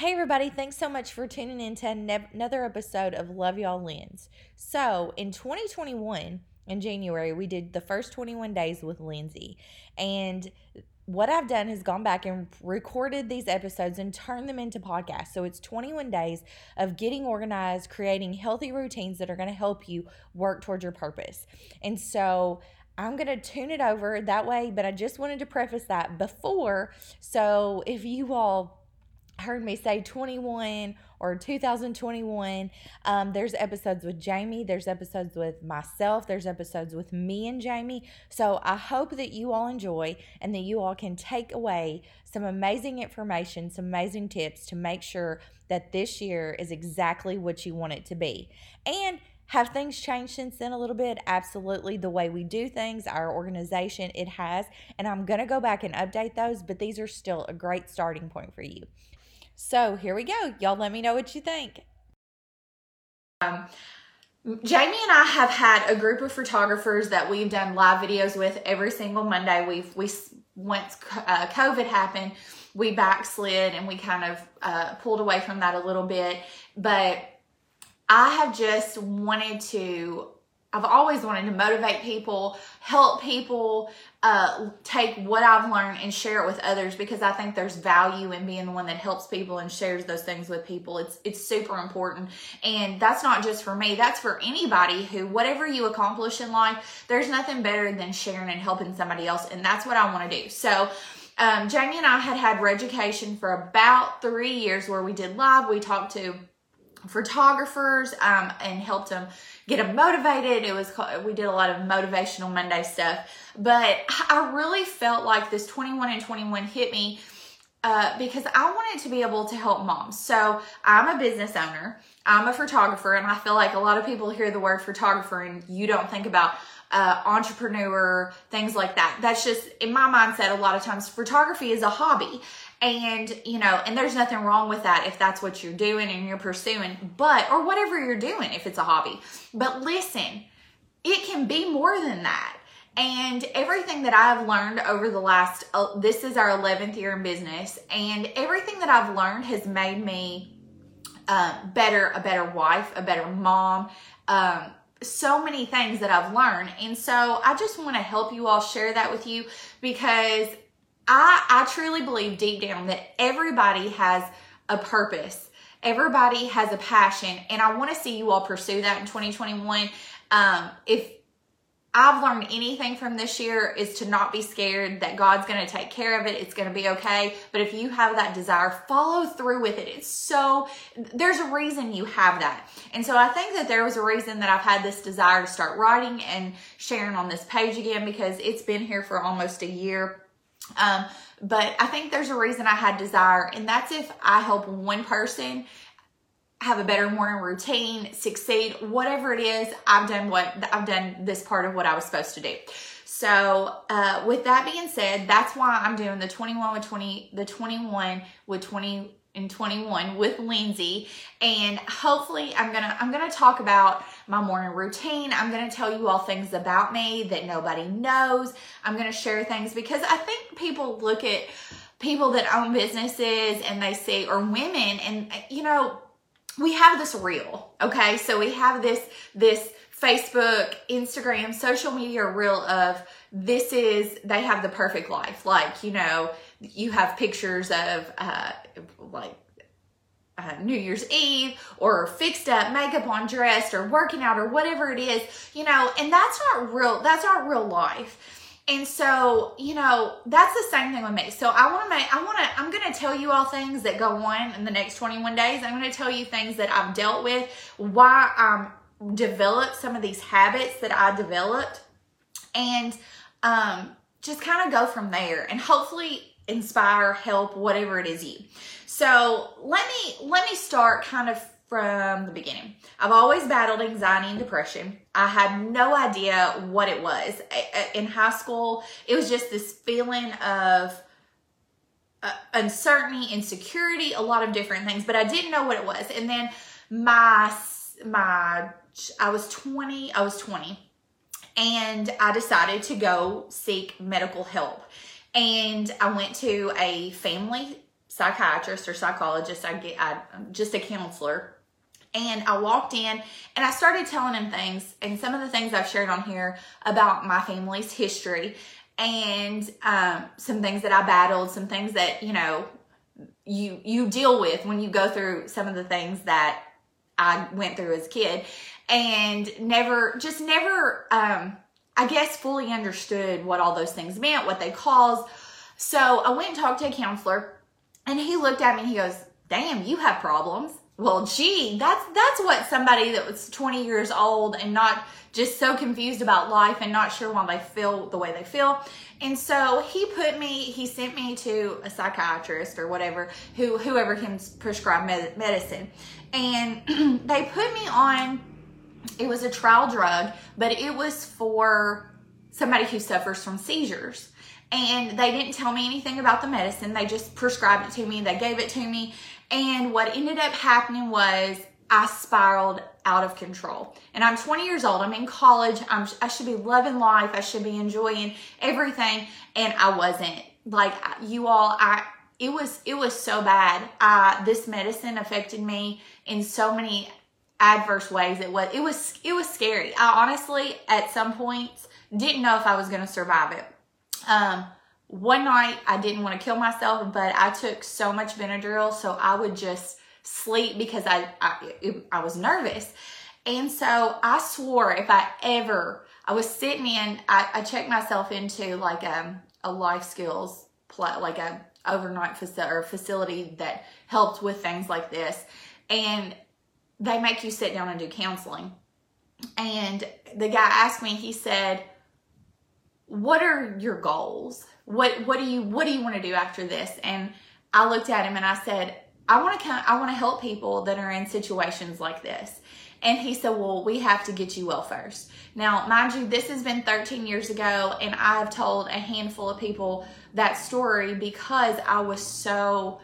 Hey, everybody, thanks so much for tuning in to another episode of Love Y'all Lens. So, in 2021, in January, we did the first 21 days with Lindsay. And what I've done is gone back and recorded these episodes and turned them into podcasts. So it's 21 days of getting organized, creating healthy routines that are going to help you work towards your purpose. And so I'm going to tune it over that way, but I just wanted to preface that before. So if you all heard me say 21 or 2021 um, there's episodes with jamie there's episodes with myself there's episodes with me and jamie so i hope that you all enjoy and that you all can take away some amazing information some amazing tips to make sure that this year is exactly what you want it to be and have things changed since then a little bit? Absolutely. The way we do things, our organization, it has. And I'm going to go back and update those, but these are still a great starting point for you. So here we go. Y'all let me know what you think. Um, Jamie and I have had a group of photographers that we've done live videos with every single Monday. We've we once uh, COVID happened, we backslid and we kind of uh, pulled away from that a little bit. But I have just wanted to I've always wanted to motivate people, help people, uh, take what I've learned and share it with others because I think there's value in being the one that helps people and shares those things with people. It's it's super important, and that's not just for me. That's for anybody who, whatever you accomplish in life, there's nothing better than sharing and helping somebody else, and that's what I want to do. So. Um, Jamie and I had had Reducation for about three years where we did live. We talked to photographers um, and helped them get them motivated. It was called, we did a lot of motivational Monday stuff, but I really felt like this 21 and 21 hit me uh, because I wanted to be able to help moms. So I'm a business owner, I'm a photographer, and I feel like a lot of people hear the word photographer and you don't think about uh, entrepreneur, things like that. That's just in my mindset. A lot of times, photography is a hobby, and, you know, and there's nothing wrong with that if that's what you're doing and you're pursuing, but, or whatever you're doing if it's a hobby. But listen, it can be more than that. And everything that I've learned over the last, uh, this is our 11th year in business, and everything that I've learned has made me uh, better, a better wife, a better mom, um, so many things that I've learned. And so I just want to help you all share that with you because I, I truly believe deep down that everybody has a purpose. Everybody has a passion, and I want to see you all pursue that in 2021. Um, if I've learned anything from this year is to not be scared that God's going to take care of it. It's going to be okay. But if you have that desire, follow through with it. It's so, there's a reason you have that. And so I think that there was a reason that I've had this desire to start writing and sharing on this page again because it's been here for almost a year. Um, but I think there's a reason I had desire, and that's if I help one person have a better morning routine, succeed, whatever it is, I've done what I've done this part of what I was supposed to do. So, uh, with that being said, that's why I'm doing the 21 with 20, the 21 with 20 and 21 with Lindsay and hopefully I'm to I'm to talk about my morning routine. I'm going to tell you all things about me that nobody knows. I'm going to share things because I think people look at people that own businesses and they see or women and you know we have this reel, okay? So we have this this Facebook, Instagram, social media reel of this is they have the perfect life. Like, you know, you have pictures of uh, like uh, New Year's Eve or fixed up, makeup on, dressed, or working out, or whatever it is, you know, and that's not real. That's not real life. And so, you know, that's the same thing with me. So I want to make, I want to, I'm going to tell you all things that go on in the next 21 days. I'm going to tell you things that I've dealt with, why I'm developed some of these habits that I developed, and um, just kind of go from there. And hopefully, inspire, help, whatever it is you. So let me let me start kind of from the beginning. I've always battled anxiety and depression. I had no idea what it was. In high school, it was just this feeling of uh, uncertainty, insecurity, a lot of different things, but I didn't know what it was. And then my my I was 20, I was 20 and I decided to go seek medical help. And I went to a family psychiatrist or psychologist. I get, I, just a counselor. And I walked in and I started telling him things and some of the things I've shared on here about my family's history and um, some things that I battled, some things that, you know, you you deal with when you go through some of the things that I went through as a kid and never just never um I guess fully understood what all those things meant, what they caused. So I went and talked to a counselor and he looked at me and he goes, "Damn, you have problems." Well, gee, that's that's what somebody that was 20 years old and not just so confused about life and not sure why they feel the way they feel. And so he put me, he sent me to a psychiatrist or whatever, who whoever can prescribe med- medicine, and they put me on. It was a trial drug, but it was for somebody who suffers from seizures. And they didn't tell me anything about the medicine. They just prescribed it to me. They gave it to me. And what ended up happening was I spiraled out of control. And I'm 20 years old. I'm in college. I'm, I should be loving life. I should be enjoying everything. And I wasn't. Like you all, I it was it was so bad. Uh, this medicine affected me in so many adverse ways. It was it was it was scary. I honestly, at some points, didn't know if I was going to survive it. Um, one night, I didn't want to kill myself, but I took so much Benadryl, so I would just sleep because I I, I was nervous. And so I swore if I ever, I was sitting in, I, I checked myself into like a, um, a life skills, pl- like a overnight facility or facility that helped with things like this. And they make you sit down and do counseling. And the guy asked me, he said, what are your goals? What, what do you, what do you want to do after this? And I looked at him and I said, I want to come, I want to help people that are in situations like this. And he said, Well, we have to get you well first. Now, mind you, this has been 13 years ago, and I've told a handful of people that story because I was so,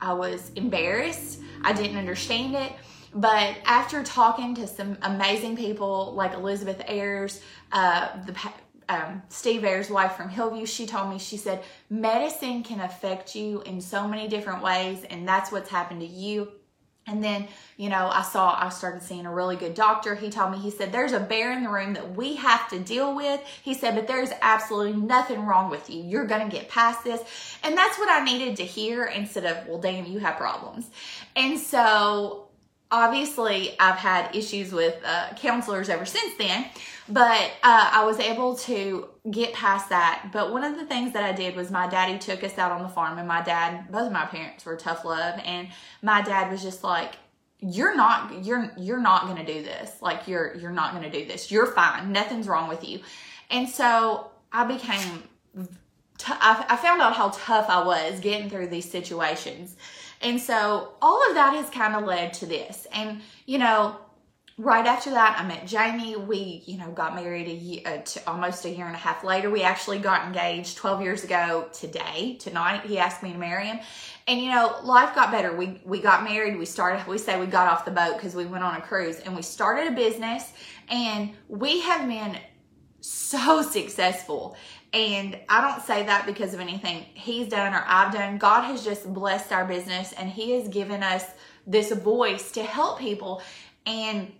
I was embarrassed. I didn't understand it. But after talking to some amazing people like Elizabeth Ayers, uh, the um, Steve Ayers' wife from Hillview, she told me, she said, medicine can affect you in so many different ways, and that's what's happened to you. And then, you know, I saw, I started seeing a really good doctor. He told me, he said, there's a bear in the room that we have to deal with. He said, but there's absolutely nothing wrong with you. You're going to get past this. And that's what I needed to hear instead of, well, damn, you have problems. And so obviously I've had issues with uh, counselors ever since then, but uh, I was able to get past that. But one of the things that I did was my daddy took us out on the farm, and my dad, both of my parents were tough love, and my dad was just like, "You're not, you're, you're not gonna do this. Like you're, you're not gonna do this. You're fine. Nothing's wrong with you." And so I became. I found out how tough I was getting through these situations. And so all of that has kind of led to this. And, you know, right after that, I met Jamie. We, you know, got married a year, uh, to almost a year and a half later. We actually got engaged 12 years ago today, tonight. He asked me to marry him. And, you know, life got better. We, we got married. We started, we say we got off the boat because we went on a cruise and we started a business and we have been so successful. And I don't say that because of anything he's done or I've done. God has just blessed our business and he has given us this voice to help people. And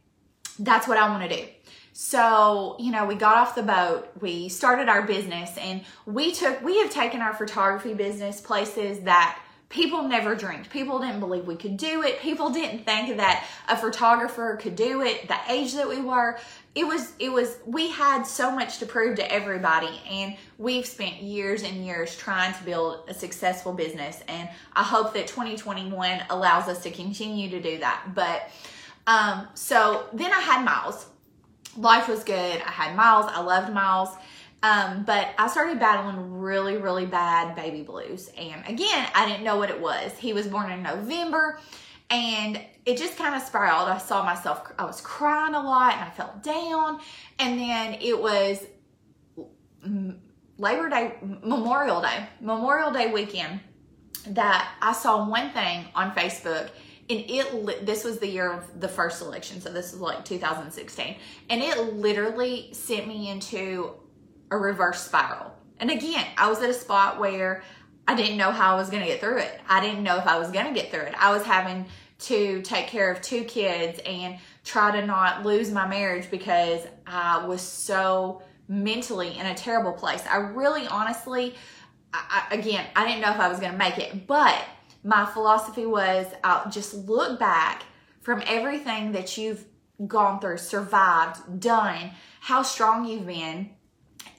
that's what I want to do. So, you know, we got off the boat, we started our business, and we took, we have taken our photography business places that people never dreamed. People didn't believe we could do it. People didn't think that a photographer could do it. The age that we were, it was it was we had so much to prove to everybody and we've spent years and years trying to build a successful business and i hope that 2021 allows us to continue to do that but um so then i had miles life was good i had miles i loved miles um, but I started battling really, really bad baby blues. And again, I didn't know what it was. He was born in November and it just kind of spiraled. I saw myself, I was crying a lot and I felt down. And then it was Labor Day, Memorial Day, Memorial Day weekend that I saw one thing on Facebook and it this was the year of the first election so this is like 2016 and it literally sent me into a reverse spiral and again i was at a spot where I didn't know how I was going to get through it. I didn't know if I was going to get through it. I was having to take care of two kids and try to not lose my marriage because I was so mentally in a terrible place. I really honestly, I, again, I didn't know if I was going to make it, but my philosophy was I'll just look back from everything that you've gone through, survived, done, how strong you've been,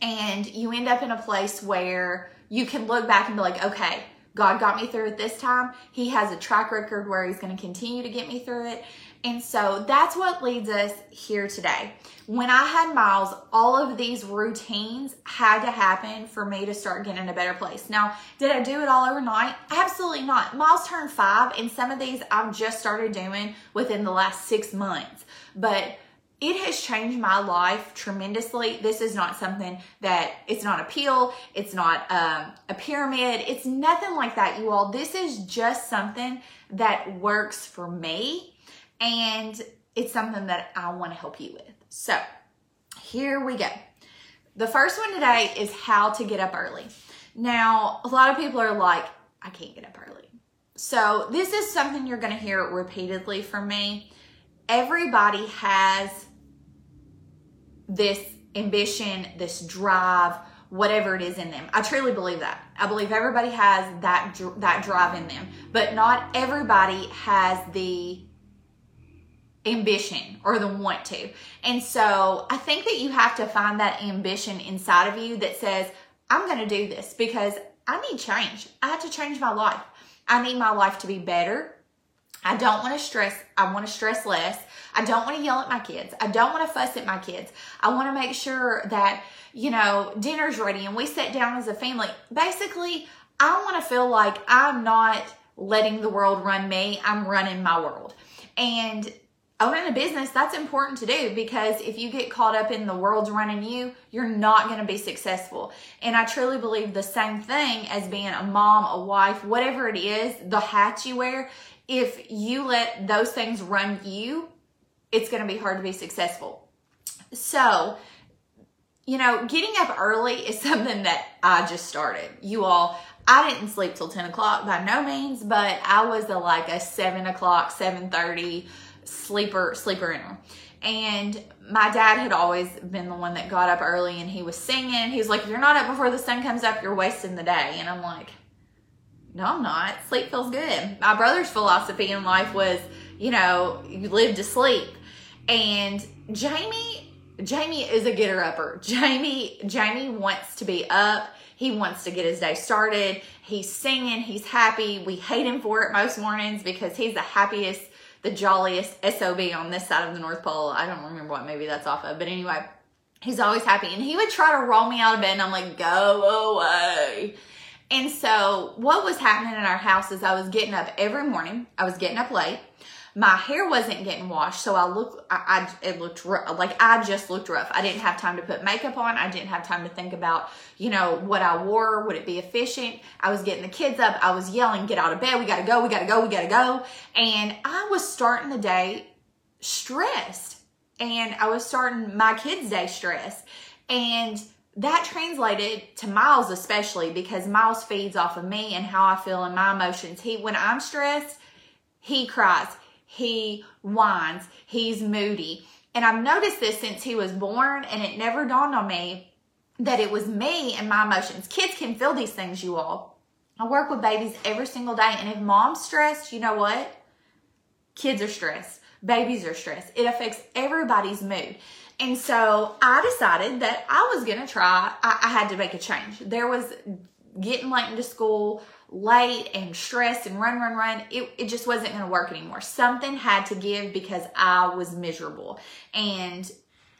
and you end up in a place where you can look back and be like, okay, God got me through it this time. He has a track record where He's going to continue to get me through it. And so that's what leads us here today. When I had Miles, all of these routines had to happen for me to start getting in a better place. Now, did I do it all overnight? Absolutely not. Miles turned five, and some of these I've just started doing within the last six months. But it has changed my life tremendously. This is not something that it's not a pill, it's not um, a pyramid, it's nothing like that, you all. This is just something that works for me and it's something that I want to help you with. So, here we go. The first one today is how to get up early. Now, a lot of people are like, I can't get up early. So, this is something you're going to hear repeatedly from me. Everybody has this ambition, this drive, whatever it is in them. I truly believe that. I believe everybody has that that drive in them, but not everybody has the ambition or the want to. And so I think that you have to find that ambition inside of you that says, I'm going to do this because I need change. I have to change my life. I need my life to be better. I don't want to stress. I want to stress less. I don't want to yell at my kids. I don't want to fuss at my kids. I want to make sure that, you know, dinner's ready and we sit down as a family. Basically, I want to feel like I'm not letting the world run me. I'm running my world. And owning a business, that's important to do because if you get caught up in the world's running you, you're not going to be successful. And I truly believe the same thing as being a mom, a wife, whatever it is, the hat you wear, if you let those things run you, it's going to be hard to be successful. So, you know, getting up early is something that I just started. You all, I didn't sleep till 10 o'clock by no means, but I was a, like a 7 o'clock, 7.30 sleeper, sleeper in And my dad had always been the one that got up early and he was singing. He's like, you're not up before the sun comes up, you're wasting the day. And I'm like, no, I'm not. Sleep feels good. My brother's philosophy in life was, you know, you live to sleep. And Jamie, Jamie is a getter upper. Jamie, Jamie wants to be up. He wants to get his day started. He's singing. He's happy. We hate him for it most mornings because he's the happiest, the jolliest SOB on this side of the North Pole. I don't remember what movie that's off of, but anyway, he's always happy. And he would try to roll me out of bed and I'm like, go away. And so what was happening in our house is I was getting up every morning. I was getting up late. My hair wasn't getting washed, so I look. I, I it looked like I just looked rough. I didn't have time to put makeup on. I didn't have time to think about, you know, what I wore. Would it be efficient? I was getting the kids up. I was yelling, "Get out of bed! We gotta go! We gotta go! We gotta go!" And I was starting the day stressed, and I was starting my kids' day stressed, and that translated to Miles especially because Miles feeds off of me and how I feel and my emotions. He when I'm stressed, he cries, he whines, he's moody. And I've noticed this since he was born and it never dawned on me that it was me and my emotions. Kids can feel these things, you all. I work with babies every single day and if mom's stressed, you know what? Kids are stressed. Babies are stressed. It affects everybody's mood. And so I decided that I was to try, I, I, had to make a change. There was getting late into school, late and stressed and run, run, run. It, it just wasn't going to work anymore. Something had to give because I was miserable and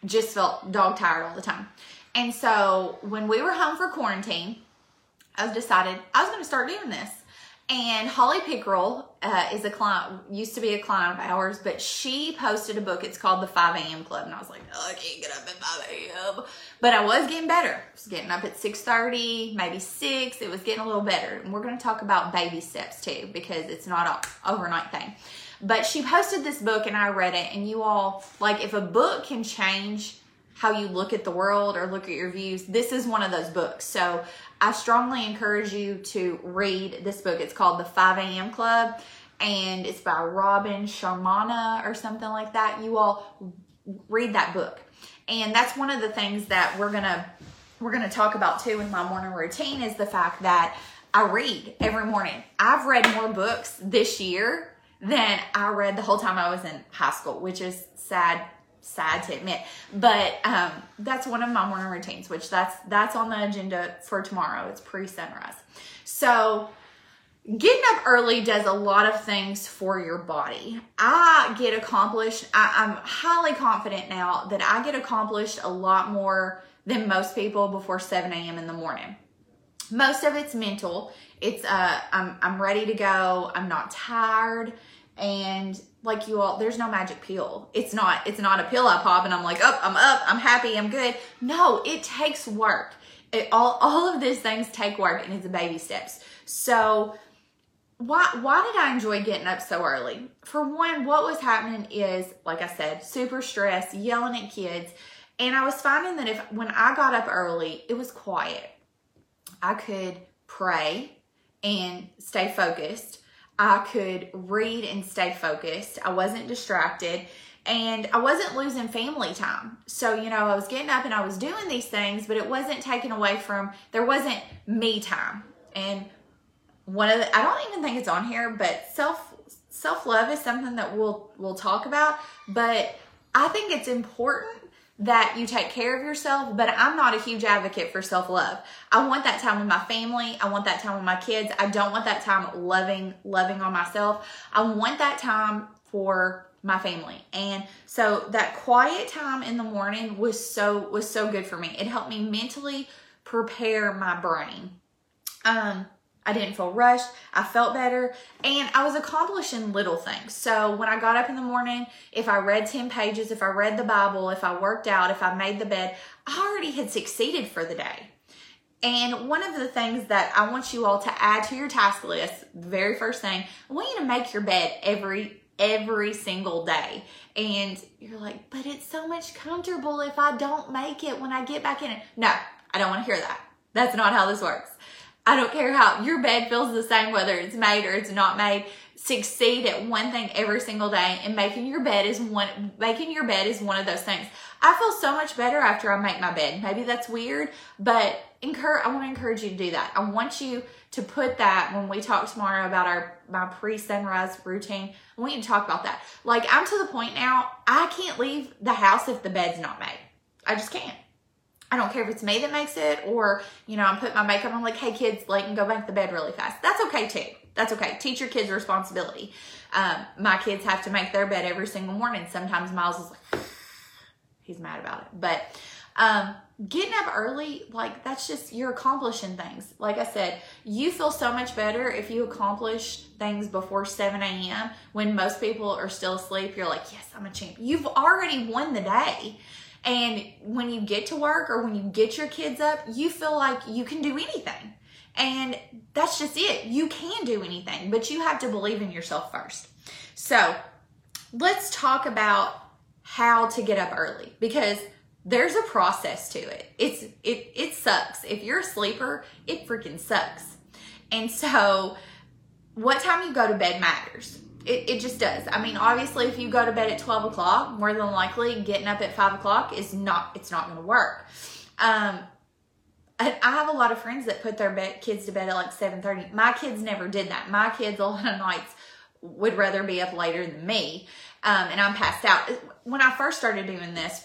just felt dog tired all the time. And so when we were home for quarantine, I decided I was going to start doing this. And Holly Pickerel uh, is a client, used to be a client of ours, but she posted a book. It's called The 5 a.m. Club. And I was like, oh, I can't get up at 5 a.m. But I was getting better. I was getting up at 6.30, maybe 6. It was getting a little better. And we're going to talk about baby steps too, because it's not an overnight thing. But she posted this book and I read it. And you all, like, if a book can change how you look at the world or look at your views, this is one of those books. So I strongly encourage you to read this book. It's called The 5 a.m. Club and it's by Robin Sharma or something like that. You all read that book. And that's one of the things that we're going to we're going to talk about too in my morning routine is the fact that I read every morning. I've read more books this year than I read the whole time I was in high school, which is sad sad to admit but um, that's one of my morning routines which that's that's on the agenda for tomorrow. It's pre-sunrise. So getting up early does a lot of things for your body. I get accomplished I, i'm highly confident now that i get accomplished a lot more than most people before 7 a.m in the morning. Most of it's mental. It's uh i'm i'm ready to go. I'm not tired and like you all there's no magic pill. It's not it's not a pill i pop and i'm like oh i'm up i'm happy i'm good. No it takes work. It, all all of these things take work and it's a baby steps. So why why did i enjoy getting up so early? For one what was happening is like i said super stressed yelling at kids. And i was finding that if when i got up early it was quiet. I could pray and stay focused I could read and stay focused. I wasn't distracted and I wasn't losing family time. So, you know, I was getting up and I was doing these things, but it wasn't taken away from, there wasn't me time. And one of the, I don't even think it's on here, but self, self love is something that we'll, we'll talk about, but I think it's important that you take care of yourself, but I'm not a huge advocate for self love. I want that time with my family. I want that time with my kids. I don't want that time loving, loving on myself. I want that time for my family. And so that quiet time in the morning was so, was so good for me. It helped me mentally prepare my brain. Um, I didn't feel rushed. I felt better and I was accomplishing little things. So when I got up in the morning, if I read 10 pages, if I read the Bible, if I worked out, if I made the bed, I already had succeeded for the day. And one of the things that I want you all to add to your task list, the very first thing, I want you to make your bed every every single day. And you're like, but it's so much comfortable if I don't make it when I get back in it. No, I don't want to hear that. That's not how this works. I don't care how your bed feels the same, whether it's made or it's not made. Succeed at one thing every single day and making your bed is one, making your bed is one of those things. I feel so much better after I make my bed. Maybe that's weird, but encourage, I want to encourage you to do that. I want you to put that when we talk tomorrow about our, my pre-sunrise routine. I want you to talk about that. Like I'm to the point now, I can't leave the house if the bed's not made. I just can't. I don't care if it's me that makes it or, you know, I'm putting my makeup I'm like, hey kids, like, and go back to bed really fast. That's okay too. That's okay. Teach your kids responsibility. Um, my kids have to make their bed every single morning. Sometimes Miles is like, he's mad about it. But um, getting up early, like, that's just, you're accomplishing things. Like I said, you feel so much better if you accomplish things before 7 a.m. when most people are still asleep. You're like, yes, I'm a champ. You've already won the day. And when you get to work or when you get your kids up, you feel like you can do anything. And that's just it. You can do anything, but you have to believe in yourself first. So let's talk about how to get up early because there's a process to it. It's it it sucks. If you're a sleeper, it freaking sucks. And so what time you go to bed matters. It, it just does. I mean, obviously, if you go to bed at 12 o'clock, more than likely getting up at 5 o'clock is not, it's not going to work. Um, I have a lot of friends that put their kids to bed at like 7.30. My kids never did that. My kids a lot of nights would rather be up later than me. Um, and I'm passed out. When I first started doing this,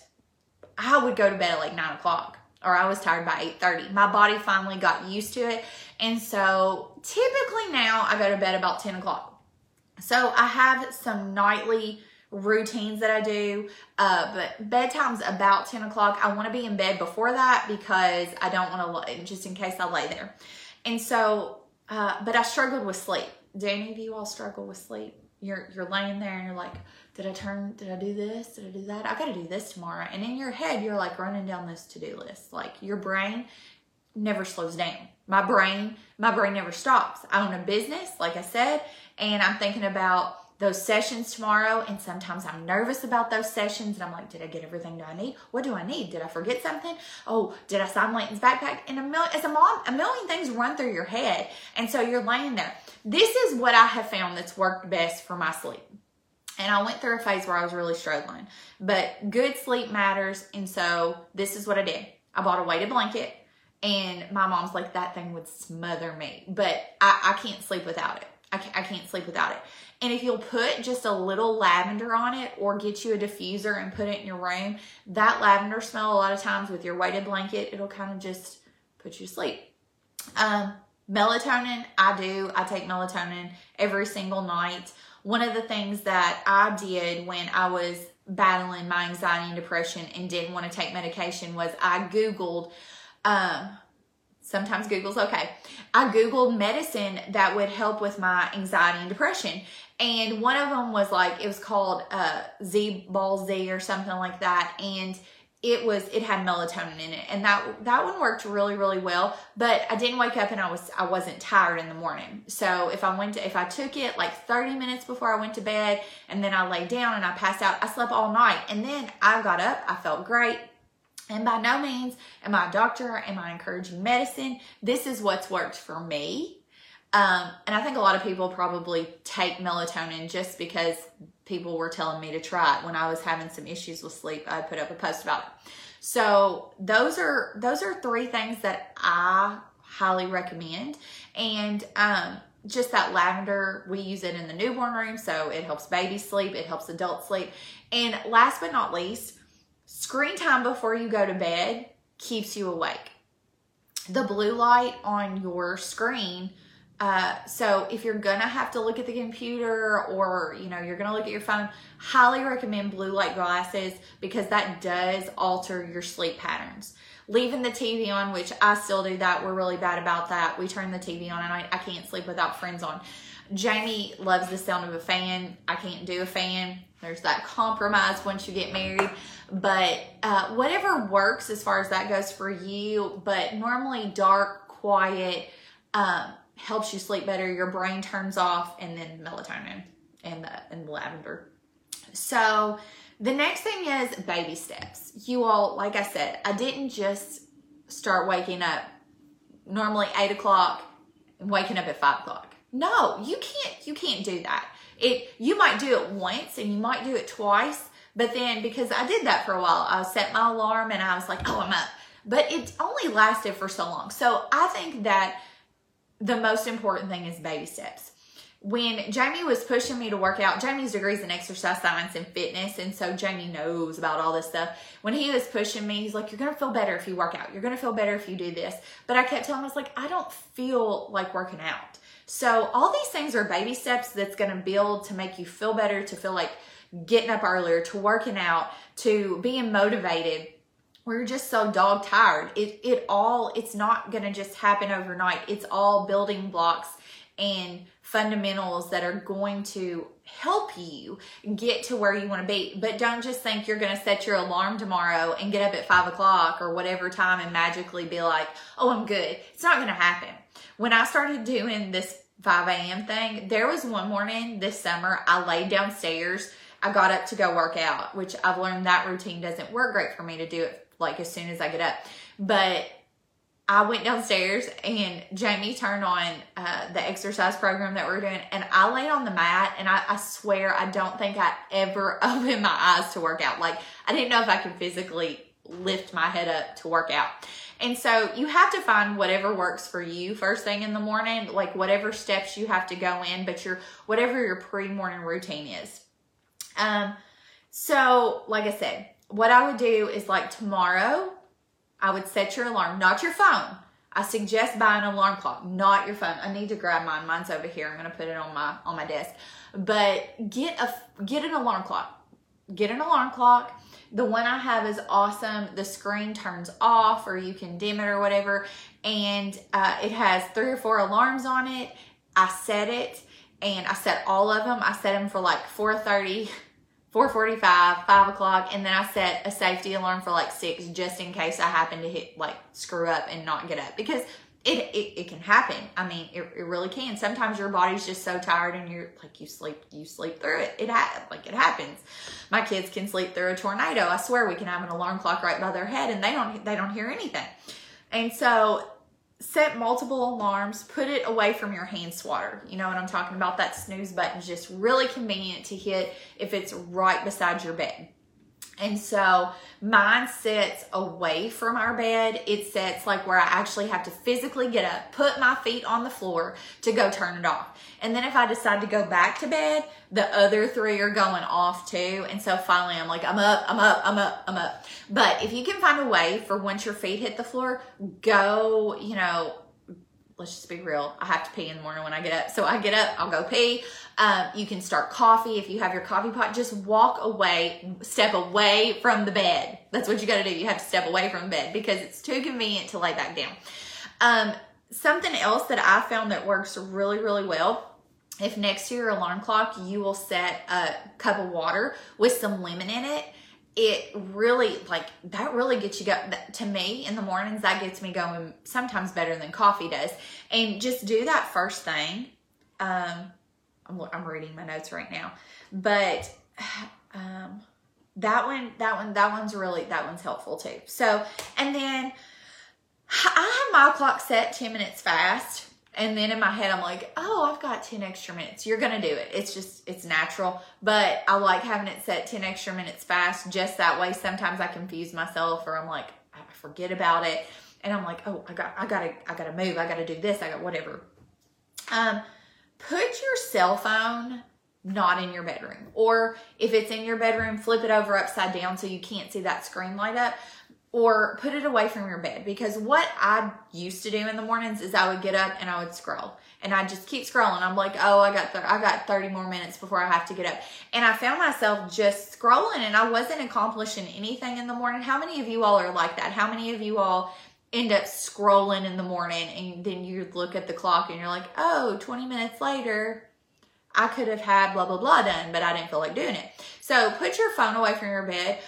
I would go to bed at like 9 o'clock or I was tired by 8.30. My body finally got used to it. And so typically now I go to bed about 10 o'clock. So I have some nightly routines that I do, uh, but bedtime's about 10 o'clock. I want to be in bed before that because I don't want to, just in case I lay there. And so, uh, but I struggled with sleep. Do any of you all struggle with sleep? You're, you're laying there and you're like, did I turn, did I do this? Did I do that? I got to do this tomorrow. And in your head, you're like running down this to-do list. Like your brain never slows down. My brain, my brain never stops. I own a business, like I said, and I'm thinking about those sessions tomorrow. And sometimes I'm nervous about those sessions. And I'm like, did I get everything do I need? What do I need? Did I forget something? Oh, did I sign Layton's backpack? And a million, as a mom, a million things run through your head. And so you're laying there. This is what I have found that's worked best for my sleep. And I went through a phase where I was really struggling, but good sleep matters. And so this is what I did. I bought a weighted blanket and my mom's like, that thing would smother me, but I, I can't sleep without it. I can't, I can't sleep without it. And if you'll put just a little lavender on it or get you a diffuser and put it in your room, that lavender smell, a lot of times with your weighted blanket, it'll kind of just put you to sleep. Um, melatonin, I do. I take melatonin every single night. One of the things that I did when I was battling my anxiety and depression and didn't want to take medication was I Googled, um, sometimes Google's okay. I Googled medicine that would help with my anxiety and depression. And one of them was like, it was called uh, Z Ball Z or something like that. And it was it had melatonin in it and that that one worked really really well but i didn't wake up and i was i wasn't tired in the morning so if i went to if i took it like 30 minutes before i went to bed and then i lay down and i passed out i slept all night and then i got up i felt great and by no means am i a doctor am i encouraging medicine this is what's worked for me um, and I think a lot of people probably take melatonin just because people were telling me to try it when I was having some issues with sleep. I put up a post about it. So those are those are three things that I highly recommend. And um, just that lavender, we use it in the newborn room, so it helps baby sleep, it helps adult sleep. And last but not least, screen time before you go to bed keeps you awake. The blue light on your screen uh, so if you're gonna have to look at the computer or you know you're gonna look at your phone, highly recommend blue light glasses because that does alter your sleep patterns. Leaving the TV on, which I still do that. We're really bad about that. We turn the TV on and I, I can't sleep without friends on. Jamie loves the sound of a fan. I can't do a fan. There's that compromise once you get married. But uh, whatever works as far as that goes for you, but normally dark, quiet, um, helps you sleep better. Your brain turns off, and then melatonin and the and the lavender. So the next thing is baby steps. You all, like I said, I didn't just start waking up normally eight o'clock and waking up at five o'clock. No, you can't. You can't do that. It you might do it once and you might do it twice, but then because I did that for a while, I set my alarm and I was like, oh, I'm up. But it only lasted for so long. So I think that the most important thing is baby steps. When Jamie was pushing me to work out, Jamie's degrees in exercise science and fitness, and so Jamie knows about all this stuff. When he was pushing me, he's like, You're gonna feel better if you work out. You're gonna feel better if you do this. But I kept telling him, I was like, I don't feel like working out. So all these things are baby steps that's gonna build to make you feel better, to feel like getting up earlier, to working out, to being motivated we're just so dog tired. It it all it's not going to just happen overnight. It's all building blocks and fundamentals that are going to help you get to where you want to be. But don't just think you're going to set your alarm tomorrow and get up at five o'clock or whatever time and magically be like, oh, I'm good. It's not going to happen. When I started doing this 5 a.m. thing, there was one morning this summer I laid downstairs. I got up to go work out, which I've learned that routine doesn't work great for me to do it like as soon as I get up. But I went downstairs and Jamie turned on uh, the exercise program that we're doing, and I laid on the mat. And I, I, swear, I don't think I ever opened my eyes to work out. Like, I didn't know if I could physically lift my head up to work out. And so you have to find whatever works for you first thing in the morning, like whatever steps you have to go in, but your whatever your pre morning routine is. Um, so like I said, what I would do is like tomorrow, I would set your alarm, not your phone. I suggest buying an alarm clock, not your phone. I need to grab mine. Mine's over here. I'm gonna put it on my on my desk. But get a get an alarm clock. Get an alarm clock. The one I have is awesome. The screen turns off, or you can dim it or whatever, and uh, it has three or four alarms on it. I set it, and I set all of them. I set them for like 4:30 4:45, 5 o'clock, and then I set a safety alarm for like six, just in case I happen to hit like screw up and not get up. Because it, it, happen. I mean, it, it really can. Sometimes your body's just so tired and you're like, you sleep, you sleep through it. It ha- like it happens. My kids can sleep through a tornado. I swear we can have an alarm clock right by their head and they don't, they don't hear anything. And so set multiple alarms, put it away from your hand swatter. You know what I'm talking about? That snooze button is just really convenient to hit if it's right beside your bed. And so mine sits away from our bed. It sits like where I actually have to physically get up, put my feet on the floor to go turn it off. And then if I decide to go back to bed, the other three are going off too. And so finally I'm like, I'm up, I'm up, I'm up, I'm up. But if you can find a way for once your feet hit the floor, go, you know, let's just be real. I have to pee in the morning when I get up. So I get up, I'll go pee. Um, you can start coffee. If you have your coffee pot, just walk away, step away from the bed. That's what you got to do. You have to step away from the bed because it's too convenient to lay back down. Um, something else that I found that works really, really well. If next to your alarm clock, you will set a cup of water with some lemon in it it really like that really gets you go to me in the mornings that gets me going sometimes better than coffee does. And just do that first thing um i'm, I'm reading my notes right now but um that one that one that one's really that one's helpful too. So and then i have my clock set 10 minutes fast and then in my head, I'm like, oh, I've got 10 extra minutes. You're going to do it. It's just, it's natural. But I like having it set 10 extra minutes fast just that way. Sometimes I confuse myself or I'm like, I forget about it. And I'm like, oh, I got, I got to, I got to move. I got to do this. I got whatever. Um, put your cell phone not in your bedroom. Or if it's in your bedroom, flip it over upside down so you can't see that screen light up or put it away from your bed because what I used to do in the mornings is I would get up and I would scroll and I just keep scrolling. I'm like, oh, I got th- I got 30 more minutes before I have to get up, and I found myself just scrolling and I wasn't accomplishing anything in the morning. How many of you all are like that? How many of you all end up scrolling in the morning and then you look at the clock and you're like, oh, 20 minutes later. I could have had blah, blah, blah done, but I didn't feel like doing it. So put your phone away from your bed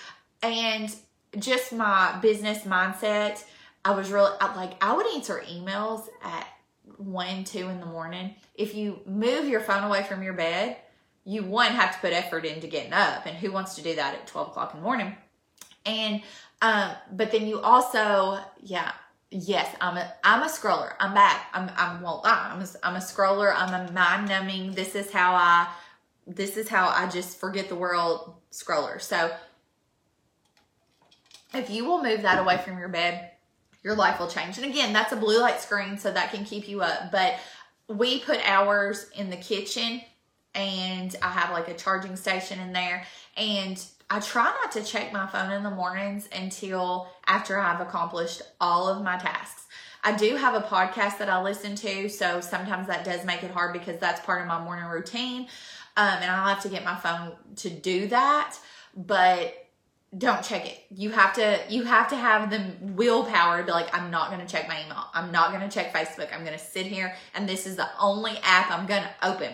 and just my business mindset, I was really like I would answer emails at one, two in the morning. If you move your phone away from your bed, you one have to put effort into getting up, and who wants to do that at twelve o'clock in the morning? And um, but then you also, yeah, yes, I'm a I'm a scroller. I'm back. I'm I'm well, I'm a, I'm a scroller. I'm a mind numbing. This is how I this is how I just forget the world scroller. So if you will move that away from your bed, your life will change. And again, that's a blue light screen, so that can keep you up. But we put ours in the kitchen and I have like a charging station in there. And I try not to check my phone in the mornings until after I've accomplished all of my tasks. I do have a podcast that I listen to, so sometimes that does make it hard because that's part of my morning routine. Um, and I'll have to get my phone to do that. But don't check it. You have to you have to have the willpower to be like I'm not going to check my email. I'm not going to check Facebook. I'm going to sit here and this is the only app I'm going to open.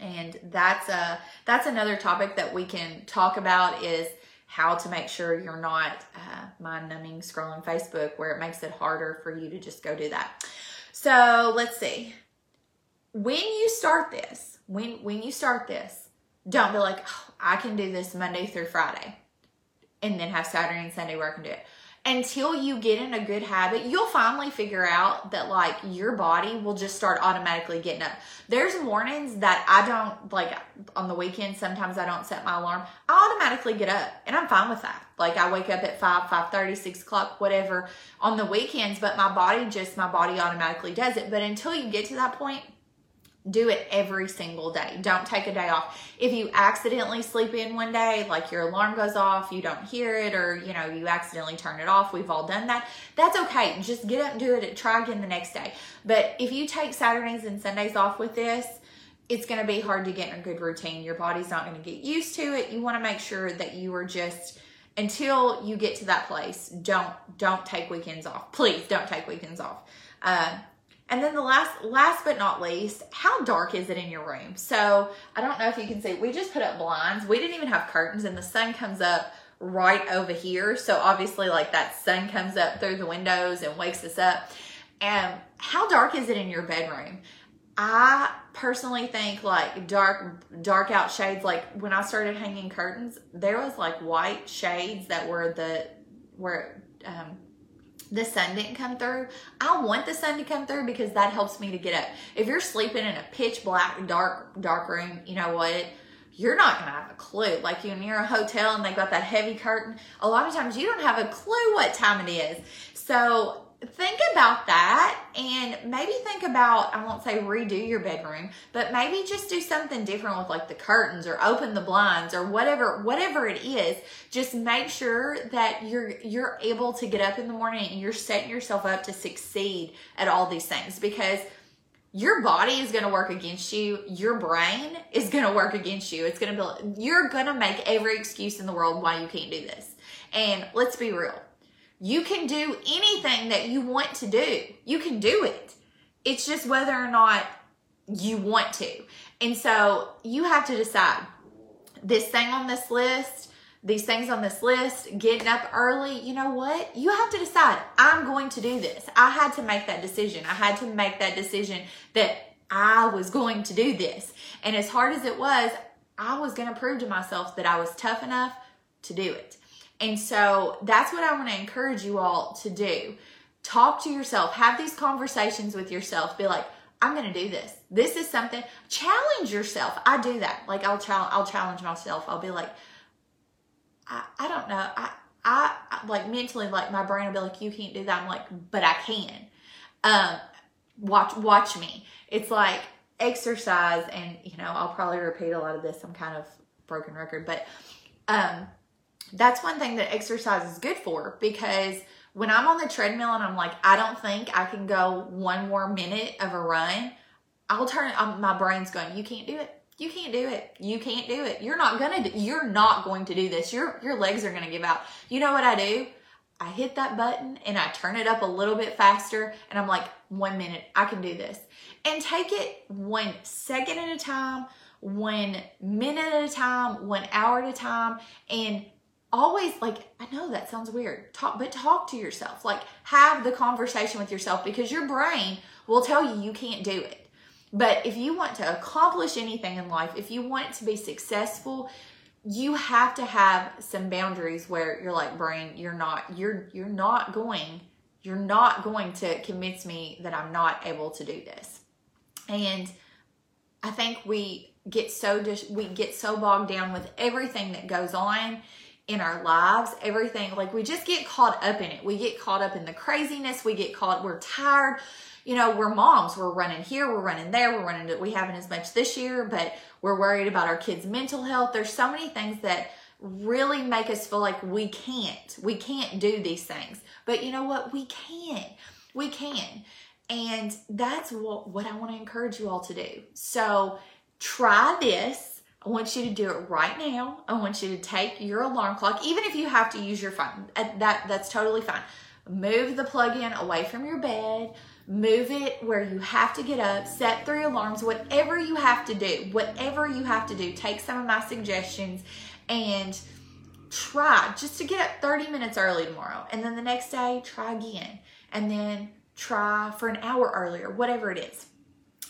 And that's a that's another topic that we can talk about is how to make sure you're not uh, mind numbing scrolling Facebook where it makes it harder for you to just go do that. So let's see. When you start this, when when you start this, don't be like, oh, I can do this Monday through Friday and then have Saturday and Sunday I can do it. Until you get in a good habit, you'll finally figure out that like your body will just start automatically getting up. There's mornings that I don't like on the weekend, sometimes I don't set my alarm. I automatically get up and I'm fine with that. Like I wake up at 5, 5 30, 6 o'clock, whatever on the weekends, but my body just my body automatically does it. But until you get to that point, do it every single day. Don't take a day off. If you accidentally sleep in one day, like your alarm goes off, you don't hear it, or you know, you accidentally turn it off, we've all done that. That's okay. Just get up and do it. Try again the next day. But if you take Saturdays and Sundays off with this, it's going to be hard to get in a good routine. Your body's not going to get used to it. You want to make sure that you are just until you get to that place. Don't don't take weekends off. Please don't take weekends off. Uh, and then the last, last but not least, how dark is it in your room? So I don't know if you can see, we just put up blinds. We didn't even have curtains and the sun comes up right over here. So obviously like that sun comes up through the windows and wakes us up. And how dark is it in your bedroom? I personally think like dark dark out shades like when I started hanging curtains, there was like white shades that were the were um the sun didn't come through. I want the sun to come through because that helps me to get up. If you're sleeping in a pitch black dark dark room, you know what? You're not gonna have a clue. Like you're in a hotel and they've got that heavy curtain, a lot of times you don't have a clue what time it is. So think about that and maybe think about i won't say redo your bedroom but maybe just do something different with like the curtains or open the blinds or whatever whatever it is. Just make sure that you're you're able to get up in the morning and you're setting yourself up to succeed at all these things because your body is going to work against you. Your brain is going to work against you. It's going to be you're going to make every excuse in the world why you can't do this. And let's be real you can do anything that you want to do. You can do it. It's just whether or not you want to. And so you have to decide this thing on this list, these things on this list, getting up early, you know what? You have to decide, I'm going to do this. I had to make that decision. I had to make that decision that I was going to do this. And as hard as it was, I was going to prove to myself that I was tough enough to do it. And so that's what I want to encourage you all to do. Talk to yourself, have these conversations with yourself. Be like, I'm going to do this. This is something. Challenge yourself. I do that. Like I'll challenge. I'll challenge myself. I'll be like, I, I don't know. I, I like mentally like my brain will be like, you can't do that. I'm like, but I can. Um, watch watch me. It's like exercise, and you know I'll probably repeat a lot of this. I'm kind of broken record, but um, that's one thing that exercise is good for because when I'm on the treadmill and I'm like, I don't think I can go one more minute of a run, I'll turn, um, my brain's going, you can't do it. You can't do it. You can't do it. You're not gonna, you're not going to do this. Your, your legs are gonna give out. You know what I do? I hit that button and I turn it up a little bit faster and I'm like, one minute, I can do this. And take it one second at a time, one minute at a time, one hour at a time, and always like i know that sounds weird. Talk but talk to yourself. Like have the conversation with yourself because your brain will tell you you can't do it. But if you want to accomplish anything in life if you want to be successful you have to have some boundaries where you're like brain you're not you're you're not going you're not going to convince me that i'm not able to do this. And i think we get so dis- we get so bogged down with everything that goes on in our lives, everything, like we just get caught up in it. We get caught up in the craziness. We get caught, we're tired. You know, we're moms. We're running here, we're running there, we're running, we haven't as much this year, but we're worried about our kids' mental health. There's so many things that really make us feel like we can't. We can't do these things. But you know what? We can. We can. And that's what, what I want to encourage you all to do. So try this I want you to do it right now. I want you to take your alarm clock, even if you have to use your phone. Uh, that that's totally fine. Move the plug-in away from your bed. Move it where you have to get up. Set three alarms. Whatever you have to do, whatever you have to do. Take some of my suggestions and try just to get up 30 minutes early tomorrow. And then the next day, try again. And then try for an hour earlier, whatever it is.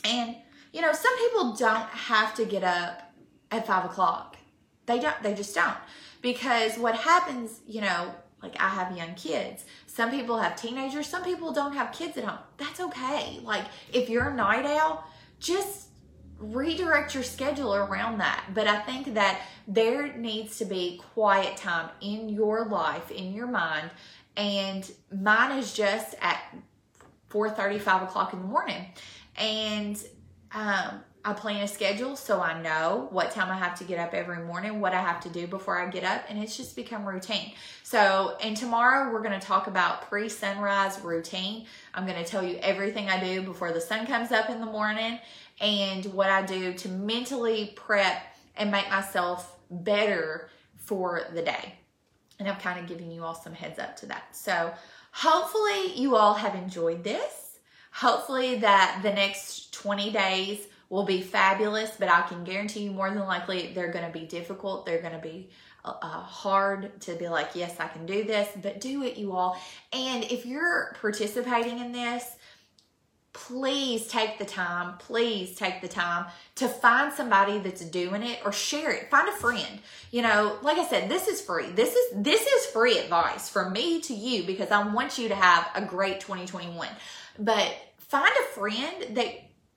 And you know, some people don't have to get up at five o'clock. They don't, they just don't. Because what happens, you know, like I have young kids. Some people have teenagers, some people don't have kids at home. That's okay. Like if you're a night owl, just redirect your schedule around that. But I think that there needs to be quiet time in your life, in your mind. And mine is just at 4 5 o'clock in the morning. And um, I plan a schedule so I know what time I have to get up every morning, what I have to do before I get up, and it's just become routine. So, and tomorrow we're going to talk about pre sunrise routine. I'm going to tell you everything I do before the sun comes up in the morning and what I do to mentally prep and make myself better for the day. And I'm kind of giving you all some heads up to that. So, hopefully, you all have enjoyed this. Hopefully, that the next 20 days will be fabulous, but I can guarantee you more than likely they're going to be difficult. They're going to be uh, uh, hard to be like, yes, I can do this, but do it, you all. And if you're participating in this, please take the time, please take the time to find somebody that's doing it or share it. Find a friend. You know, like I said, this is free. This is this is free advice from me to you because I want you to have a great 2021. But find a friend that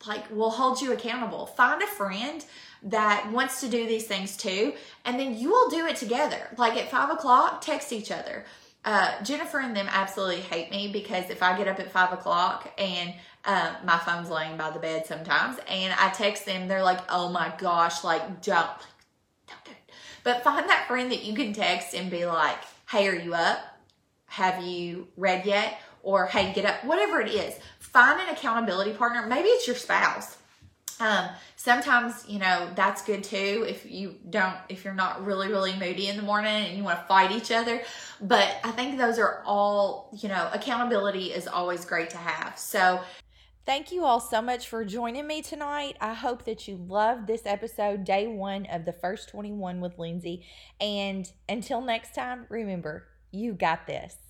like will hold you accountable. Find a friend that wants to do these things too, and then you will do it together. Like at five o'clock, text each other. Uh, Jennifer and them absolutely hate me because if I get up at five o'clock and uh, my phone's laying by the bed sometimes, and I text them, they're like, "Oh my gosh, like don't, don't do it." But find that friend that you can text and be like, "Hey, are you up? Have you read yet?" Or "Hey, get up." Whatever it is, find an accountability partner. Maybe it's your spouse. Um, sometimes, you know, that's good too if you don't, if you're not really, really moody in the morning and you want to fight each other. But I think those are all, you know, accountability is always great to have. So Thank you all so much for joining me tonight. I hope that you loved this episode, day one of the first 21 with Lindsay. And until next time, remember, you got this.